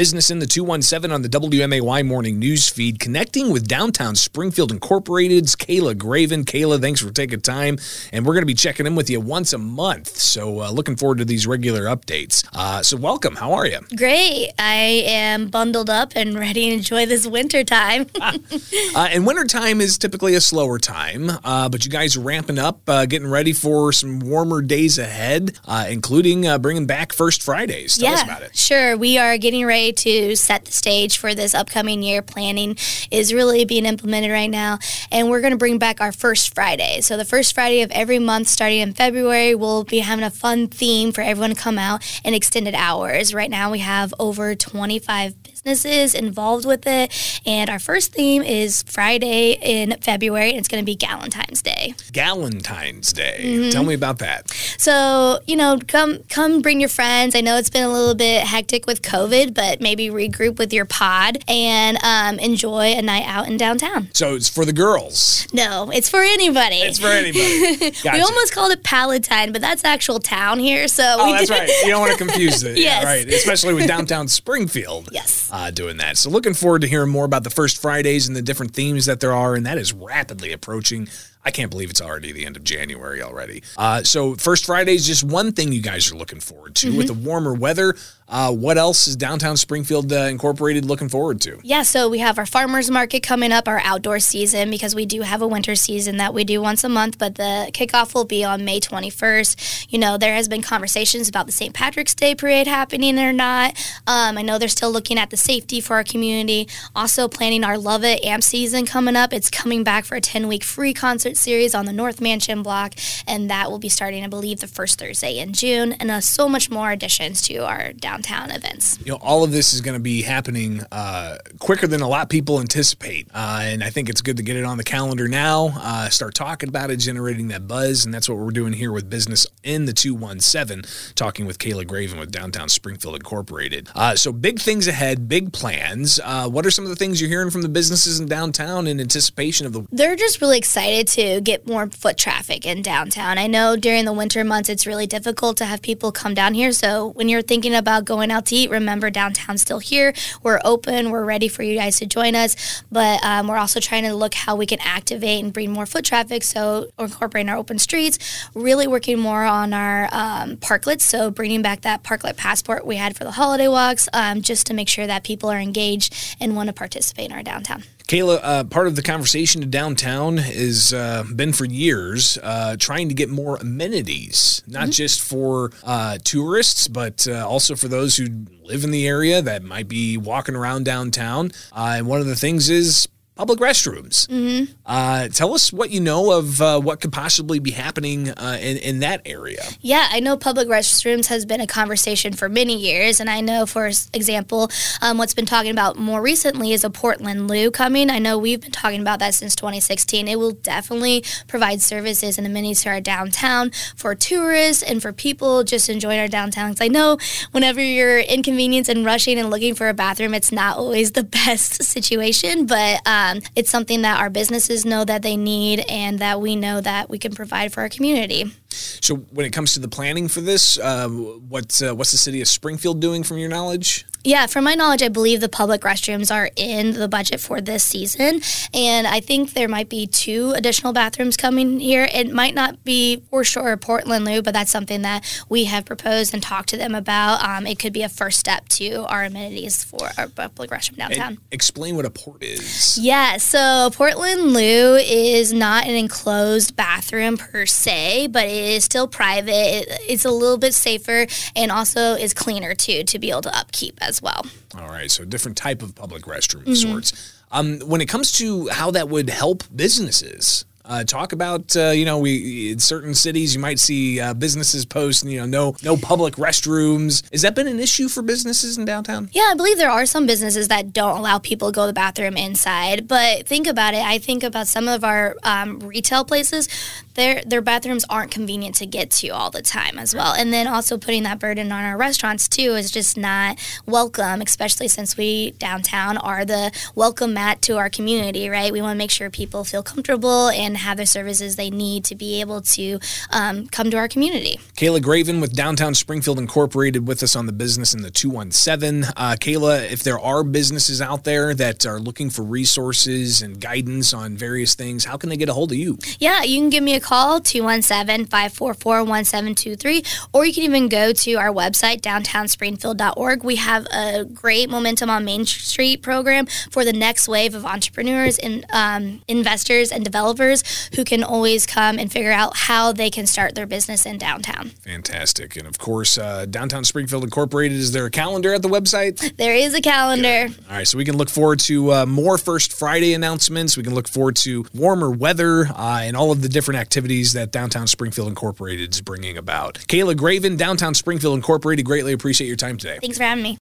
Business in the 217 on the WMAY morning news feed, connecting with downtown Springfield Incorporated's Kayla Graven. Kayla, thanks for taking time. And we're going to be checking in with you once a month. So uh, looking forward to these regular updates. Uh, so welcome. How are you? Great. I am bundled up and ready to enjoy this winter time. uh, and winter time is typically a slower time, uh, but you guys are ramping up, uh, getting ready for some warmer days ahead, uh, including bringing back First Fridays. Tell yeah, us about it. Sure. We are getting ready to set the stage for this upcoming year. Planning is really being implemented right now, and we're going to bring back our first Friday. So the first Friday of every month, starting in February, we'll be having a fun theme for everyone to come out and extended hours. Right now, we have over 25 businesses involved with it. And our first theme is Friday in February, and it's going to be Galentine's Day. Galentine's Day. Mm-hmm. Tell me about that. So, you know, come come bring your friends. I know it's been a little bit hectic with COVID, but maybe regroup with your pod and um, enjoy a night out in downtown. So it's for the girls. No, it's for anybody. It's for anybody. Gotcha. we almost called it Palatine, but that's actual town here. So oh, that's right. You don't want to confuse it. yes. Yeah, right. Especially with downtown Springfield. Yes uh, doing that. So looking forward to hearing more about the first Fridays and the different themes that there are, and that is rapidly approaching. I can't believe it's already the end of January already. Uh, so first Friday is just one thing you guys are looking forward to mm-hmm. with the warmer weather. Uh, what else is downtown Springfield uh, Incorporated looking forward to? Yeah, so we have our farmers market coming up, our outdoor season, because we do have a winter season that we do once a month, but the kickoff will be on May 21st. You know, there has been conversations about the St. Patrick's Day parade happening or not. Um, I know they're still looking at the safety for our community. Also planning our Levitt AMP season coming up. It's coming back for a 10 week free concert series on the North Mansion block, and that will be starting, I believe, the first Thursday in June, and uh, so much more additions to our downtown events. You know, all of this is going to be happening uh, quicker than a lot of people anticipate. Uh, and I think it's good to get it on the calendar now, uh, start talking about it, generating that buzz. And that's what we're doing here with Business in the 217, talking with Kayla Graven with Downtown Springfield Incorporated. Uh, so big things ahead, big plans. Uh, what are some of the things you're hearing from the businesses in downtown in anticipation of the? They're just really excited to get more foot traffic in downtown. I know during the winter months it's really difficult to have people come down here. So when you're thinking about going out to eat, remember downtown's still here. We're open. We're ready for you guys to join us. But um, we're also trying to look how we can activate and bring more foot traffic. So incorporating our open streets, really working more on our um, parklets. So bringing back that parklet passport we had for the holiday walks, um, just to make sure that people are engaged and want to participate in our downtown. Kayla, uh, part of the conversation downtown has uh, been for years uh, trying to get more amenities, not mm-hmm. just for uh, tourists, but uh, also for those who live in the area that might be walking around downtown. Uh, and one of the things is public restrooms. Mm-hmm. Uh, tell us what you know of uh, what could possibly be happening uh, in, in that area. Yeah, I know public restrooms has been a conversation for many years. And I know, for example, um, what's been talking about more recently is a Portland Loo coming. I know we've been talking about that since 2016. It will definitely provide services and amenities to our downtown for tourists and for people just enjoying our downtown. Because I know whenever you're inconvenienced and rushing and looking for a bathroom, it's not always the best situation. But um, um, it's something that our businesses know that they need and that we know that we can provide for our community. So, when it comes to the planning for this, uh, what, uh, what's the city of Springfield doing from your knowledge? Yeah, from my knowledge, I believe the public restrooms are in the budget for this season. And I think there might be two additional bathrooms coming here. It might not be for sure Portland Loo, but that's something that we have proposed and talked to them about. Um, it could be a first step to our amenities for our public restroom downtown. And explain what a port is. Yeah, so Portland Loo is not an enclosed bathroom per se, but it is still private. It, it's a little bit safer and also is cleaner too to be able to upkeep as well. All right, so different type of public restroom mm-hmm. sorts. Um, when it comes to how that would help businesses, uh, talk about uh, you know we in certain cities you might see uh, businesses post you know no no public restrooms. Has that been an issue for businesses in downtown? Yeah, I believe there are some businesses that don't allow people to go to the bathroom inside. But think about it. I think about some of our um, retail places. Their their bathrooms aren't convenient to get to all the time as well. And then also putting that burden on our restaurants too is just not welcome, especially since we downtown are the welcome mat to our community, right? We want to make sure people feel comfortable and have the services they need to be able to um, come to our community. Kayla Graven with Downtown Springfield Incorporated with us on the business in the 217. Uh, Kayla, if there are businesses out there that are looking for resources and guidance on various things, how can they get a hold of you? Yeah, you can give me a call, 217 544 1723, or you can even go to our website, downtownspringfield.org. We have a great Momentum on Main Street program for the next wave of entrepreneurs and um, investors and developers who can always come and figure out how they can start their business in downtown. Fantastic. And of course, uh, Downtown Springfield Incorporated, is there a calendar at the website? There is a calendar. Good. All right, so we can look forward to uh, more First Friday announcements. We can look forward to warmer weather uh, and all of the different activities that Downtown Springfield Incorporated is bringing about. Kayla Graven, Downtown Springfield Incorporated, greatly appreciate your time today. Thanks for having me.